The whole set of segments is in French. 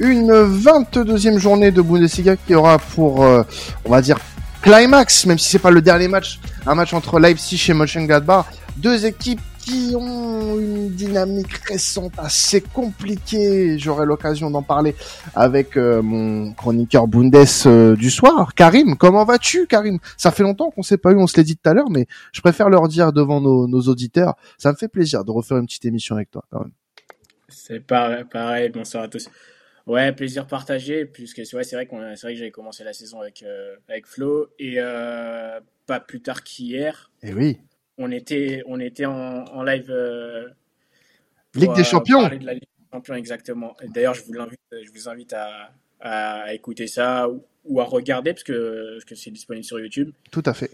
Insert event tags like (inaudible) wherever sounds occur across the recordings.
une 22e journée de Bundesliga qui aura pour, euh, on va dire, climax, même si c'est pas le dernier match, un match entre Leipzig et Mönchengladbach, deux équipes qui ont une dynamique récente assez compliquée. J'aurai l'occasion d'en parler avec euh, mon chroniqueur Bundes euh, du soir, Karim. Comment vas-tu, Karim? Ça fait longtemps qu'on s'est pas eu, on se l'a dit tout à l'heure, mais je préfère leur dire devant nos, nos, auditeurs. Ça me fait plaisir de refaire une petite émission avec toi, quand même. C'est pareil, pareil, bonsoir à tous. Ouais, plaisir partagé, puisque c'est vrai, c'est vrai, qu'on, c'est vrai que j'avais commencé la saison avec, euh, avec Flo, et euh, pas plus tard qu'hier. Et eh oui. On était, on était en, en live. Euh, Ligue des Champions. Parler de la Ligue des Champions, exactement. D'ailleurs, je vous invite, je vous invite à, à écouter ça ou, ou, à regarder, parce que, parce que c'est disponible sur YouTube. Tout à fait.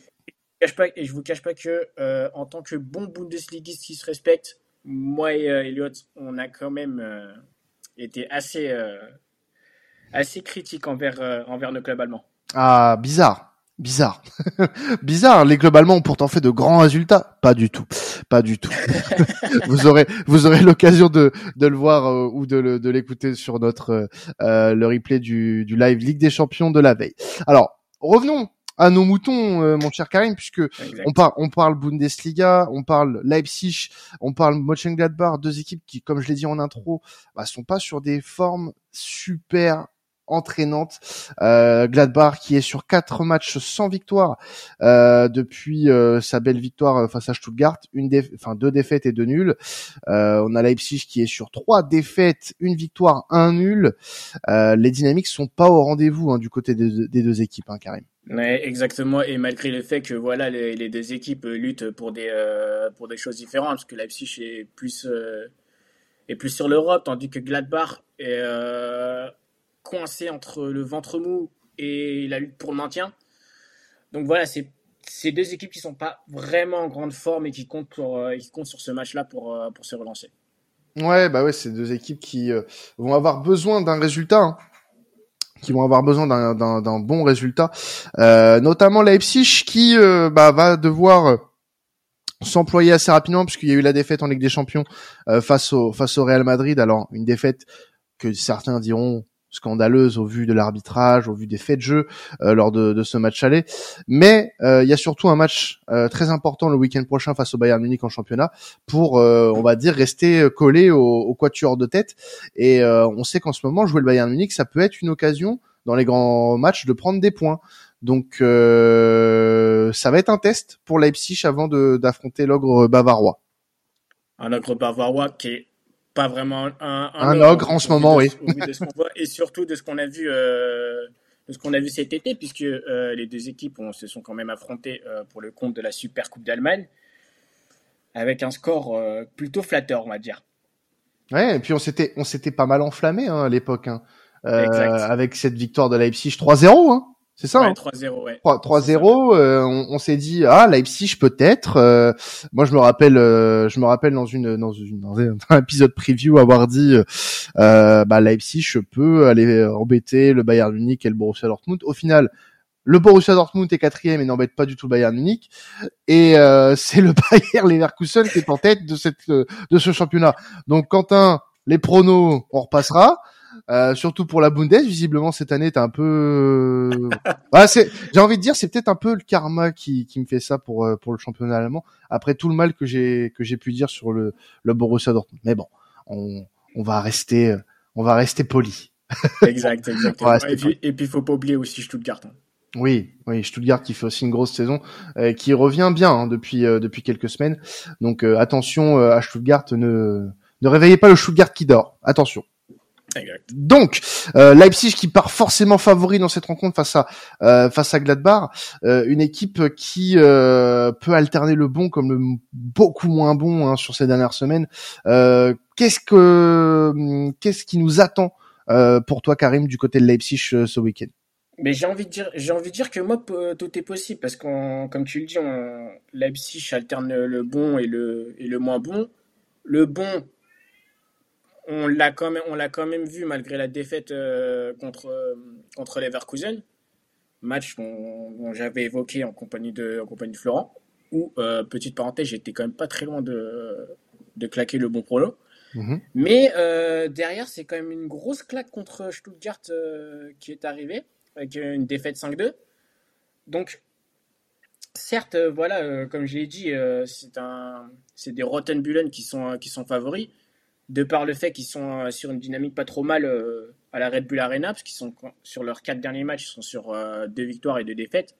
Et je ne vous cache pas que, en tant que bon Bundesligiste qui se respecte, moi et Elliot, on a quand même était assez, euh, assez critique envers, euh, envers nos clubs allemands. Ah, bizarre. Bizarre. (laughs) Bizarre. Les clubs allemands ont pourtant fait de grands résultats. Pas du tout. Pas du tout. (laughs) vous aurez, vous aurez l'occasion de, de le voir euh, ou de, de l'écouter sur notre, le replay du, du live Ligue des Champions de la veille. Alors, revenons à nos moutons, euh, mon cher Karim, puisque on parle, on parle Bundesliga, on parle Leipzig, on parle Mönchengladbach, deux équipes qui, comme je l'ai dit en intro, bah, sont pas sur des formes super entraînantes. Euh, Gladbach qui est sur quatre matchs sans victoire euh, depuis euh, sa belle victoire face à Stuttgart, une enfin deux défaites et deux nuls. on a Leipzig qui est sur trois défaites, une victoire, un nul. les dynamiques sont pas au rendez-vous hein, du côté des, deux équipes, hein, Karim. Exactement. Et malgré le fait que voilà, les, deux équipes luttent pour des pour des choses différentes, parce que Leipzig est plus plus sur l'Europe, tandis que Gladbach est coincé entre le ventre mou et la lutte pour le maintien. Donc voilà, c'est ces deux équipes qui sont pas vraiment en grande forme et qui comptent pour qui comptent sur ce match-là pour pour se relancer. Ouais, bah ouais, c'est deux équipes qui vont avoir besoin d'un résultat. Hein qui vont avoir besoin d'un bon résultat, euh, notamment Leipzig qui euh, bah, va devoir euh, s'employer assez rapidement puisqu'il y a eu la défaite en Ligue des Champions face au face au Real Madrid. Alors une défaite que certains diront scandaleuse au vu de l'arbitrage, au vu des faits de jeu euh, lors de, de, ce match aller. Mais euh, il y a surtout un match euh, très important le week-end prochain face au Bayern Munich en championnat pour, on va dire, rester collé au, au quatuor de tête. Et on sait qu'en ce moment, jouer le Bayern Munich, ça peut être une occasion dans les grands matchs de prendre des points. Donc ça va être un test pour Leipzig avant d'affronter l'ogre bavarois. Un ogre bavarois qui est pas vraiment un, un, ogre, en ce moment, oui. et surtout de ce qu'on a vu, euh, de ce qu'on a vu cet été, puisque euh, les deux équipes on, se sont quand même affrontées euh, pour le compte de la Super Coupe d'Allemagne, avec un score plutôt flatteur, on va dire. Ouais, et puis on s'était, on s'était pas mal enflammé hein, à l'époque, hein, avec cette victoire de Leipzig 3-0. Hein. C'est ça. Ouais, 3-0, hein ouais. 3-0. Euh, on, on s'est dit ah Leipzig peut-être. Euh, moi je me rappelle, euh, je me rappelle dans une dans une dans un épisode preview avoir dit euh, bah Leipzig je peux aller embêter le Bayern Munich et le Borussia Dortmund. Au final. Le Borussia Dortmund est quatrième et n'embête pas du tout le Bayern Munich. Et (laughs) c'est le Bayern Leverkusen qui est en tête de cette de ce championnat. Donc Quentin, les pronos, on repassera. Euh, surtout pour la Bundes, visiblement cette année t'es un peu. ah, c'est, j'ai envie de dire, c'est peut-être un peu le karma qui, qui me fait ça pour euh, pour le championnat allemand. Après tout le mal que j'ai que j'ai pu dire sur le le Borussia Dortmund, mais bon, on on va rester on va rester poli. exact, exactement. et, puis, et puis faut pas oublier aussi Stuttgart. Hein. Oui, oui, Stuttgart qui fait aussi une grosse saison, euh, qui revient bien hein, depuis depuis quelques semaines. Donc attention à Stuttgart, ne ne réveillez pas le Stuttgart qui dort. Attention. Donc euh, Leipzig qui part forcément favori dans cette rencontre face à euh, face à Gladbach, euh, une équipe qui peut alterner le bon comme le beaucoup moins bon hein, sur ces dernières semaines. qu'est-ce que qu'est-ce qui nous attend pour toi Karim du côté de Leipzig ce week-end? Mais j'ai envie de dire, j'ai envie de dire que moi tout est possible parce qu'on, comme tu le dis, on, Leipzig alterne le bon et le et le moins bon. Le bon, on l'a quand même, on l'a quand même vu malgré la défaite euh, contre euh, contre Leverkusen, match dont, j'avais évoqué en compagnie de en compagnie de Florent. Où euh, petite parenthèse, j'étais quand même pas très loin de de claquer le bon prolo. Mhm. Mais euh, derrière, c'est quand même une grosse claque contre Stuttgart qui est arrivée, avec une défaite 5-2. Donc, certes, voilà, comme j'ai dit, c'est un, c'est des Rottenbullen qui sont, qui sont favoris, de par le fait qu'ils sont sur une dynamique pas trop mal à la Red Bull Arena, parce qu'ils sont sur leurs quatre derniers matchs, ils sont sur euh, deux victoires et deux défaites.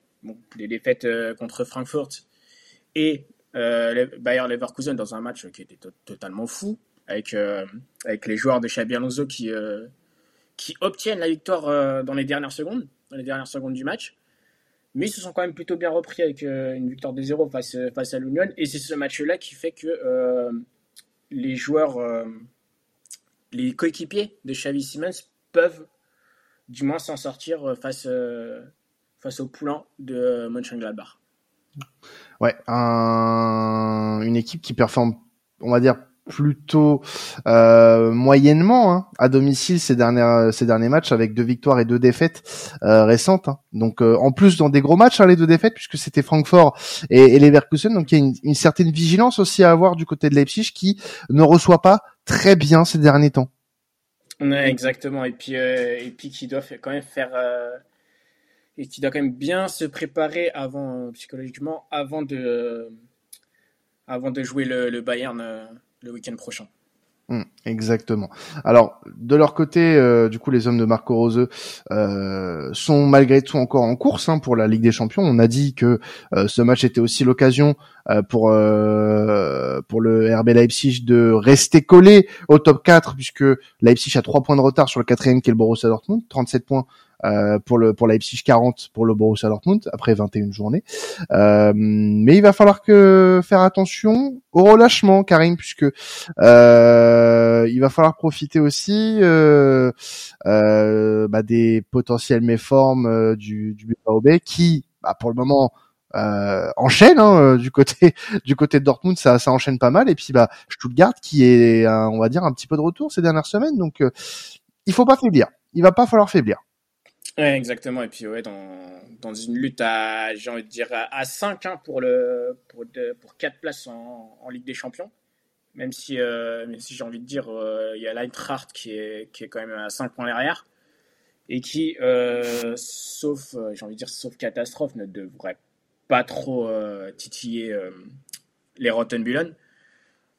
Des défaites euh, contre Frankfurt et euh, Bayer Leverkusen dans un match qui était totalement fou, avec, avec les joueurs de Xabi Alonso qui, qui obtiennent la victoire dans les dernières secondes, dans les dernières secondes du match. Mais ils se sont quand même plutôt bien repris avec une victoire de 0 face, face à l'Union. Et c'est ce match-là qui fait que les joueurs, les coéquipiers de Xavi Simmons peuvent du moins s'en sortir euh, face, euh, face au poulain de Mönchengladbach. Ouais, un... une équipe qui performe, on va dire, plutôt euh, moyennement hein, à domicile ces derniers ces derniers matchs avec deux victoires et deux défaites récentes. Hein. Donc en plus dans des gros matchs hein, les deux défaites puisque c'était Francfort et, et Leverkusen. Donc il y a une, une, certaine vigilance aussi à avoir du côté de Leipzig qui ne reçoit pas très bien ces derniers temps. Ouais, exactement. Et puis, euh, et puis qui doit quand même faire. Euh, et qui doit quand même bien se préparer avant, psychologiquement, avant de, avant de jouer le, le Bayern euh, le week-end prochain. Mmh, exactement. Alors de leur côté, euh, du coup, les hommes de Marco Rose euh, sont malgré tout encore en course hein, pour la Ligue des Champions. On a dit que euh, ce match était aussi l'occasion pour pour le RB Leipzig de rester collé au top 4 puisque Leipzig a trois points de retard sur le quatrième qui est le Borussia Dortmund, 37 points euh, pour le pour Leipzig 40 pour le Borussia Dortmund après 21 journées. Euh, mais il va falloir que faire attention au relâchement, Karim, puisque euh, il va falloir profiter aussi euh, euh, bah, des potentiels méformes du du BAOB qui, bah, pour le moment, euh, enchaîne hein, du côté du côté de Dortmund. Ça ça enchaîne pas mal. Et puis bah Stuttgart qui est on va dire un petit peu de retour ces dernières semaines. Donc euh, il faut pas faiblir. Il va pas falloir faiblir Ouais, exactement. Et puis, ouais, dans, dans une lutte à, j'ai envie de dire, à 5 hein, pour, le, pour, pour 4 places en, en Ligue des Champions. Même si, euh, si j'ai envie de dire, euh, il y a l'Eintracht qui est, qui est quand même à 5 points derrière. Et qui, euh, sauf, j'ai envie de dire, sauf catastrophe, ne devrait pas trop titiller les Rottenbullen.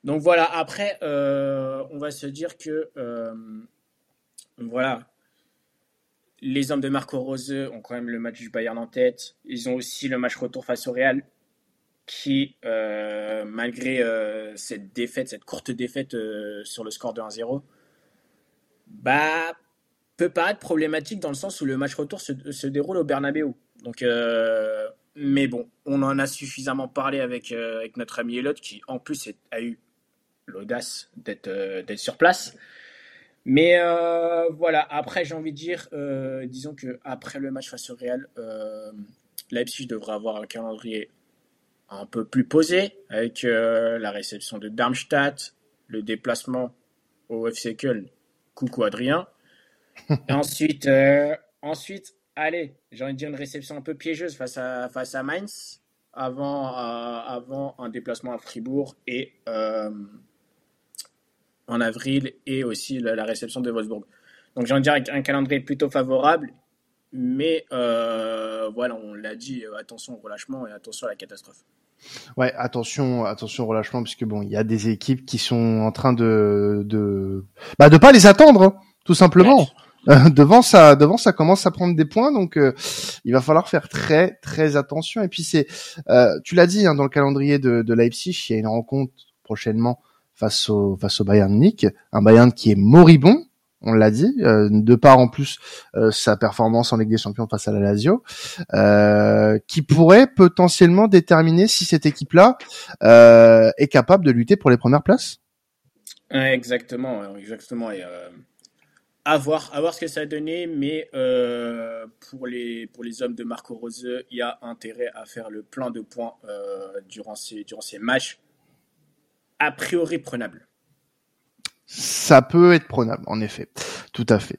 Donc voilà, après, on va se dire que, voilà, les hommes de Marco Rose ont quand même le match du Bayern en tête. Ils ont aussi le match retour face au Real, qui, euh, malgré euh, cette défaite, cette courte défaite euh, sur le score de 1-0, bah, peut paraître problématique dans le sens où le match retour se, déroule au Bernabeu. Donc, mais bon, on en a suffisamment parlé avec, avec notre ami Elot, qui en plus a eu l'audace d'être sur place. Mais euh, voilà, après, j'ai envie de dire, euh, disons que après le match face au Real, euh, Leipzig devrait avoir un calendrier un peu plus posé, avec la réception de Darmstadt, le déplacement au FC Köln, coucou Adrien. Et (laughs) ensuite, ensuite, allez, j'ai envie de dire une réception un peu piégeuse face à, face à Mainz, avant, avant un déplacement à Fribourg et en avril et aussi la, réception de Wolfsburg. Donc j'ai envie de dire un calendrier plutôt favorable, mais euh, voilà, on l'a dit, euh, attention au relâchement et attention à la catastrophe. Ouais, attention, attention au relâchement, puisque bon, il y a des équipes qui sont en train de de bah de pas les attendre, hein, tout simplement. devant ça, devant ça commence à prendre des points, donc euh, il va falloir faire très très attention. Et puis c'est, tu l'as dit hein, dans le calendrier de, de Leipzig, il y a une rencontre prochainement face au face au Bayern Munich, un Bayern qui est moribond, on l'a dit, euh, de part en plus euh, sa performance en Ligue des Champions face à la Lazio, euh, qui pourrait potentiellement déterminer si cette équipe-là est capable de lutter pour les premières places. Exactement, exactement. Et, à voir, à voir ce que ça a donné, mais pour les pour les hommes de Marco Rose, il y a intérêt à faire le plein de points durant ces durant ces matchs a priori prenable. Ça peut être prenable, en effet, tout à fait.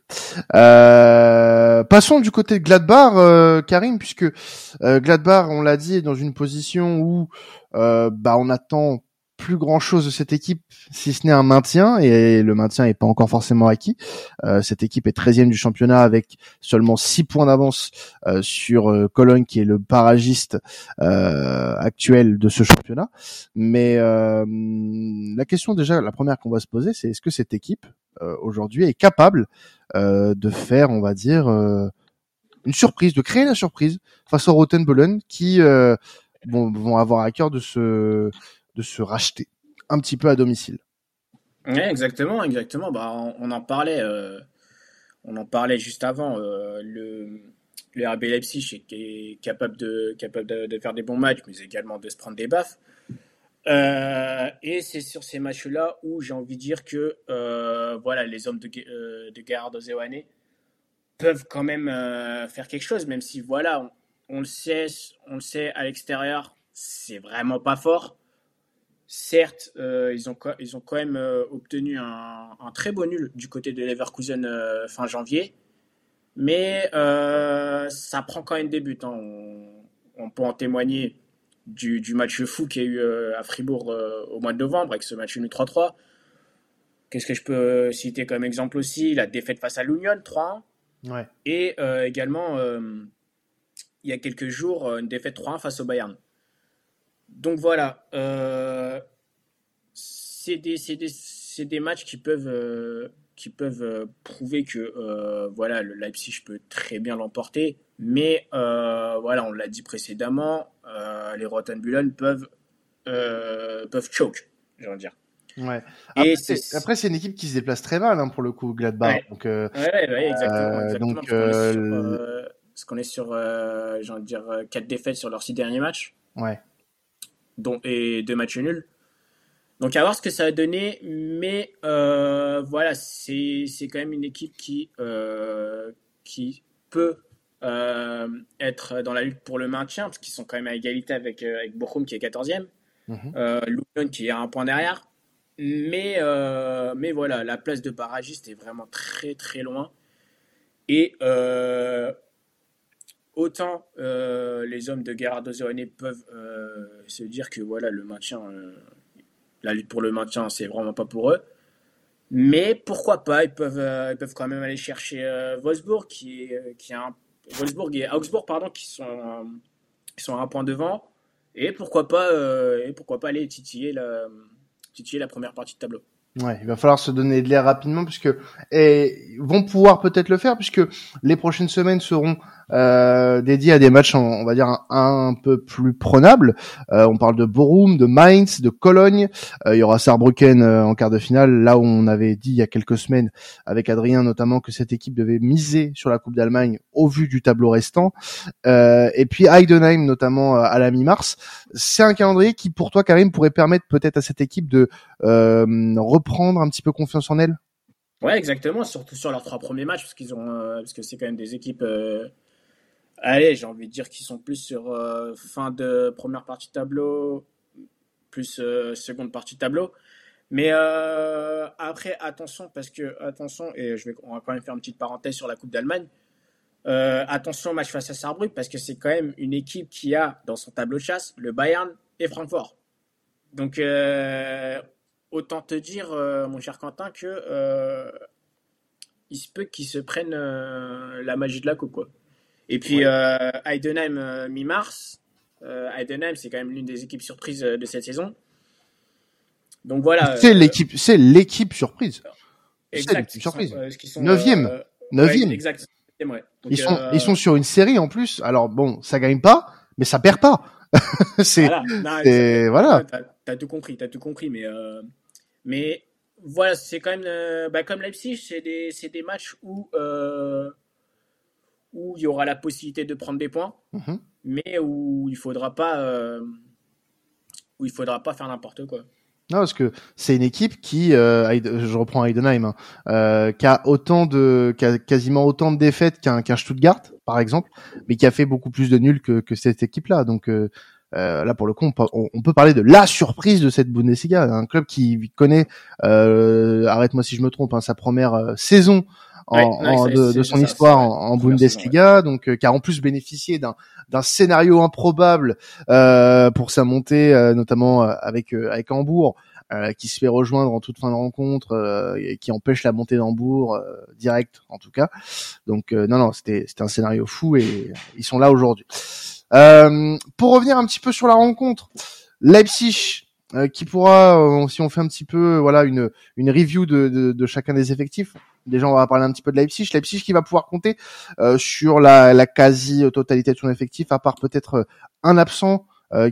Euh, passons du côté de Gladbach, euh, Karim, puisque euh, Gladbach, on l'a dit, est dans une position où bah on attend plus grand chose de cette équipe si ce n'est un maintien et le maintien est pas encore forcément acquis. Euh, cette équipe est 13e du championnat avec seulement 6 points d'avance euh, sur euh, Cologne qui est le paragiste actuel de ce championnat. Mais la question déjà, la première qu'on va se poser, c'est est-ce que cette équipe aujourd'hui est capable de faire, on va dire, une surprise, de créer la surprise face au Rotenbullen qui vont, vont avoir à cœur de se de se racheter un petit peu à domicile. Exactement, exactement. Bah, on, en parlait, euh, on en parlait juste avant. Euh, le, le RB Leipzig est, capable de, capable de, faire des bons matchs, mais également de se prendre des baffes. Euh, et c'est sur ces matchs-là où j'ai envie de dire que voilà, les hommes de, de Gerardo peuvent quand même faire quelque chose, même si voilà, on, on, le sait, on le sait à l'extérieur, c'est vraiment pas fort. Certes, euh, ils, ont, ils ont quand même euh, obtenu un, très beau nul du côté de Leverkusen euh, fin janvier, mais ça prend quand même des buts. Hein. On, peut en témoigner du, match fou qu'il y a eu à Fribourg au mois de novembre avec ce match nul 3-3. Qu'est-ce que je peux citer comme exemple aussi? La défaite face à l'Union 3-1. Ouais. Et également, il y a quelques jours, une défaite 3-1 face au Bayern donc voilà, euh, c'est des, des, des, matchs qui peuvent, euh, qui peuvent euh, prouver que voilà, le Leipzig peut très bien l'emporter. Mais voilà, on l'a dit précédemment, les Rotenbullen peuvent, peuvent choke, j'ai envie de dire. Ouais. Après, c'est une équipe qui se déplace très mal hein, pour le coup, Gladbach. Donc, ouais, ouais, exactement. exactement donc, parce qu'on est sur, j'ai envie de dire, quatre défaites sur leurs six derniers matchs. Ouais dont, et deux matchs nuls. Donc à voir ce que ça a donné, mais euh, voilà, c'est quand même une équipe qui, euh, qui peut euh, être dans la lutte pour le maintien, parce qu'ils sont quand même à égalité avec, avec Bochum qui est 14e, mmh. qui est à un point derrière. Mais, mais voilà, la place de barragiste est vraiment très très loin. Et autant euh, les hommes de Gerardo Zerone peuvent euh, se dire que voilà le maintien, euh, la lutte pour le maintien, c'est vraiment pas pour eux. Mais pourquoi pas Ils peuvent, ils peuvent quand même aller chercher Wolfsburg, qui est, qui a un, Wolfsburg et Augsbourg, pardon, qui sont, qui sont à un point devant. Et pourquoi pas, et pourquoi pas aller titiller la, titiller la première partie de tableau. Ouais, il va falloir se donner de l'air rapidement puisque et vont pouvoir peut-être le faire puisque les prochaines semaines seront euh, dédiées à des matchs, on, va dire un, peu plus prenables. Euh, on parle de Borum, de Mainz, de Cologne. Euh, il y aura Saarbrücken euh, en quart de finale, là où on avait dit il y a quelques semaines avec Adrien notamment que cette équipe devait miser sur la Coupe d'Allemagne au vu du tableau restant. et puis Heidenheim notamment à la mi-mars. C'est un calendrier qui pour toi Karim pourrait permettre peut-être à cette équipe de reprendre un petit peu confiance en elle? Ouais, exactement, surtout sur leurs trois premiers matchs, parce qu'ils ont, parce que c'est quand même des équipes allez, j'ai envie de dire qu'ils sont plus sur euh, fin de première partie tableau, plus euh, seconde partie tableau. Mais euh, après, attention, parce que, attention, et je vais, on va quand même faire une petite parenthèse sur la Coupe d'Allemagne. attention au match face à Saarbrücken, parce que c'est quand même une équipe qui a dans son tableau de chasse le Bayern et Francfort. Donc, autant te dire, mon cher Quentin, que il se peut qu'ils se prennent la magie de la coupe, quoi. Et puis euh, Heidenheim euh, mi-mars. Euh, Heidenheim, c'est quand même l'une des équipes surprises de cette saison. Donc voilà. C'est l'équipe, c'est l'équipe surprise. Exact. surprise. Neuvième. Neuvième. exact. ils sont, ils sont sur une série en plus. Alors bon, ça gagne pas, mais ça perd pas. (laughs) c'est, voilà. voilà. T'as, tout compris, t'as tout compris, mais mais voilà, c'est quand même, bah, comme Leipzig, c'est des, c'est des matchs où où il y aura la possibilité de prendre des points, mhm. mais où il faudra pas, euh, où il faudra pas faire n'importe quoi. Non, parce que c'est une équipe qui, euh, je reprends Heidenheim, hein, euh, qui a autant de, qui a quasiment autant de défaites qu'un Stuttgart, par exemple, mais qui a fait beaucoup plus de nuls que, que cette équipe-là. Donc, euh, là pour le coup, on, peut parler de la surprise de cette Bundesliga, un club qui connaît, euh, arrête-moi si je me trompe, hein, sa première euh, saison en, de, son histoire en, Bundesliga, donc qui a en plus bénéficié d'un d'un scénario improbable pour sa montée, notamment avec avec Hambourg. qui se fait rejoindre en toute fin de rencontre et qui empêche la montée d'Hambourg direct en tout cas. Donc non non, c'était c'était un scénario fou et ils sont là aujourd'hui. Euh, pour revenir un petit peu sur la rencontre, Leipzig euh, qui pourra, euh, si on fait un petit peu, voilà, une une review de, de, de, chacun des effectifs. Déjà, on va parler un petit peu de Leipzig. Leipzig qui va pouvoir compter sur la, la quasi-totalité de son effectif, à part peut-être un absent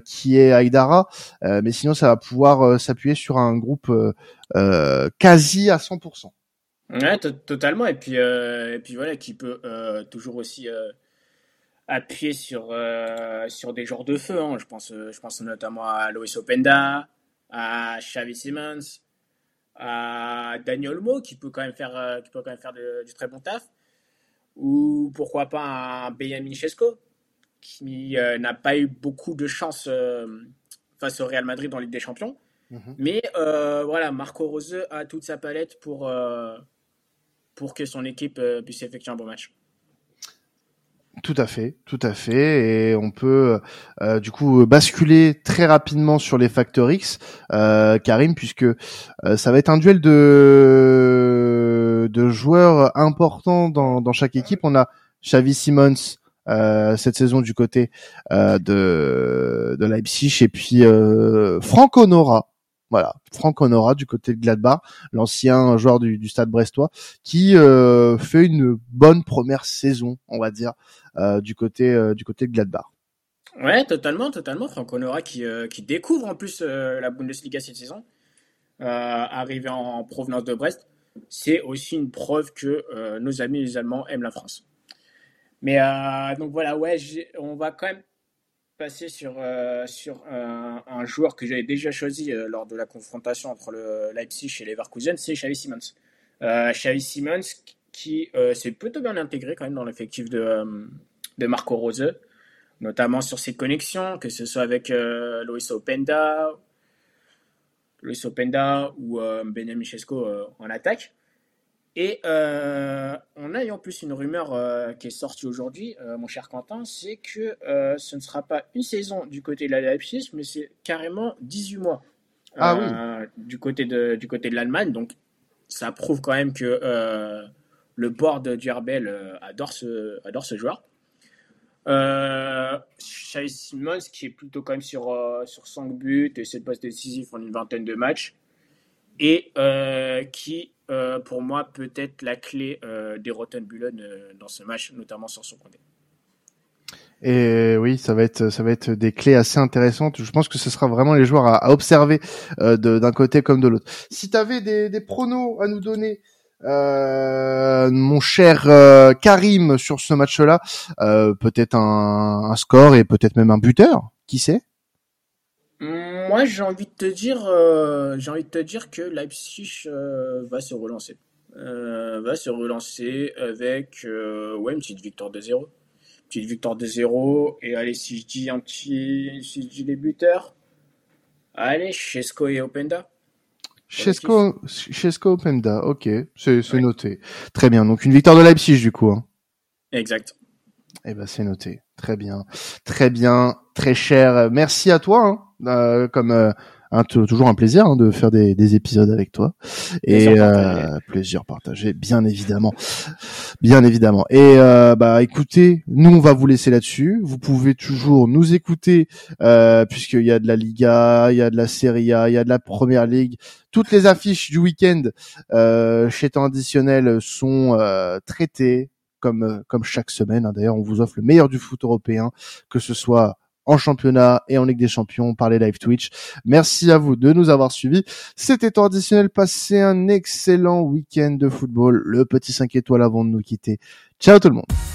qui est Aïdara, mais sinon ça va pouvoir s'appuyer sur un groupe quasi à 100%. Ouais, totalement. Et puis, et puis voilà, qui peut toujours aussi appuyer sur, euh, sur des joueurs de feu. Hein. Je, pense, je pense notamment à Lois Openda, à Xavi Simmons, à Daniel Mo, qui peut quand même faire, euh, qui peut quand même faire du très bon taf. Ou pourquoi pas un Benjamin Chesco, qui euh, n'a pas eu beaucoup de chance face au Real Madrid dans Ligue des Champions. Mhm. Mais voilà, Marco Rose a toute sa palette pour, pour que son équipe puisse effectuer un bon match. Tout à fait, tout à fait, et on peut euh, du coup basculer très rapidement sur les facteurs X, euh, Karim, puisque euh, ça va être un duel de de joueurs importants dans, dans chaque équipe. On a Xavi Simons cette saison du côté de de Leipzig et puis Franco Nora voilà, Franck Honora du côté de Gladbach, l'ancien joueur du, Stade Brestois, qui euh, fait une bonne première saison, on va dire, euh, du côté euh, du côté de Gladbach. Ouais, totalement, totalement. Franck Honora qui, qui découvre en plus la Bundesliga cette saison, arrivé en, provenance de Brest, c'est aussi une preuve que nos amis les Allemands aiment la France. Mais donc voilà, ouais, on va quand même passer sur, euh, sur un, joueur que j'avais déjà choisi euh, lors de la confrontation entre le Leipzig et Leverkusen, c'est Xavi Simons. Euh, Xavi Simons qui euh, s'est plutôt bien intégré quand même dans l'effectif de, de Marco Rose, notamment sur ses connexions, que ce soit avec Luis Openda, Luis Openda ou Benjamin Chesco en attaque. Et euh, on a eu en plus une rumeur euh, qui est sortie aujourd'hui, euh, mon cher Quentin, c'est que ce ne sera pas une saison du côté de la Leipzig, mais c'est carrément 18 mois ah du côté de, du côté de l'Allemagne. Donc ça prouve quand même que le board du RBL adore, ce, adore ce joueur. Euh, Simons qui est plutôt quand même sur, sur 5 buts et 7 passes décisives en une vingtaine de matchs et qui euh, pour moi, peut-être la clé euh, des Rottenbullen euh, dans ce match, notamment sur son côté. Et oui, ça va être ça va être des clés assez intéressantes. Je pense que ce sera vraiment les joueurs à, observer d'un côté comme de l'autre. Si tu avais des, des pronos à nous donner, mon cher Karim, sur ce match-là, peut-être un, un, score et peut-être même un buteur, qui sait? Moi, j'ai envie de te dire, euh, j'ai envie de te dire que Leipzig euh, va se relancer, euh, va se relancer avec ouais une petite victoire de 0 petite victoire de 0 et allez si je dis un petit, si je dis les buteurs, allez Chesko et Openda. Chesko, Chesko Openda, ok, c'est noté. Très bien, donc une victoire de Leipzig du coup. Hein. Exact. Eh ben c'est noté. Très bien, très bien, très cher. Merci à toi. Hein. Euh, comme euh, un, toujours un plaisir hein, de faire des, des, épisodes avec toi. Et plaisir, euh, plaisir partagé bien évidemment. Bien évidemment. Et euh, bah écoutez nous on va vous laisser là-dessus. Vous pouvez toujours nous écouter euh, puisqu'il y a de la Liga il y a de la Serie A il y a de la Première Ligue. Toutes les affiches du week-end euh, chez temps additionnel sont traitées comme comme chaque semaine hein. d'ailleurs on vous offre le meilleur du foot européen que ce soit en championnat et en Ligue des Champions par les live Twitch. Merci à vous de nous avoir suivis. C'était traditionnel. Passez un excellent week-end de football. Le petit 5 étoiles avant de nous quitter. Ciao tout le monde.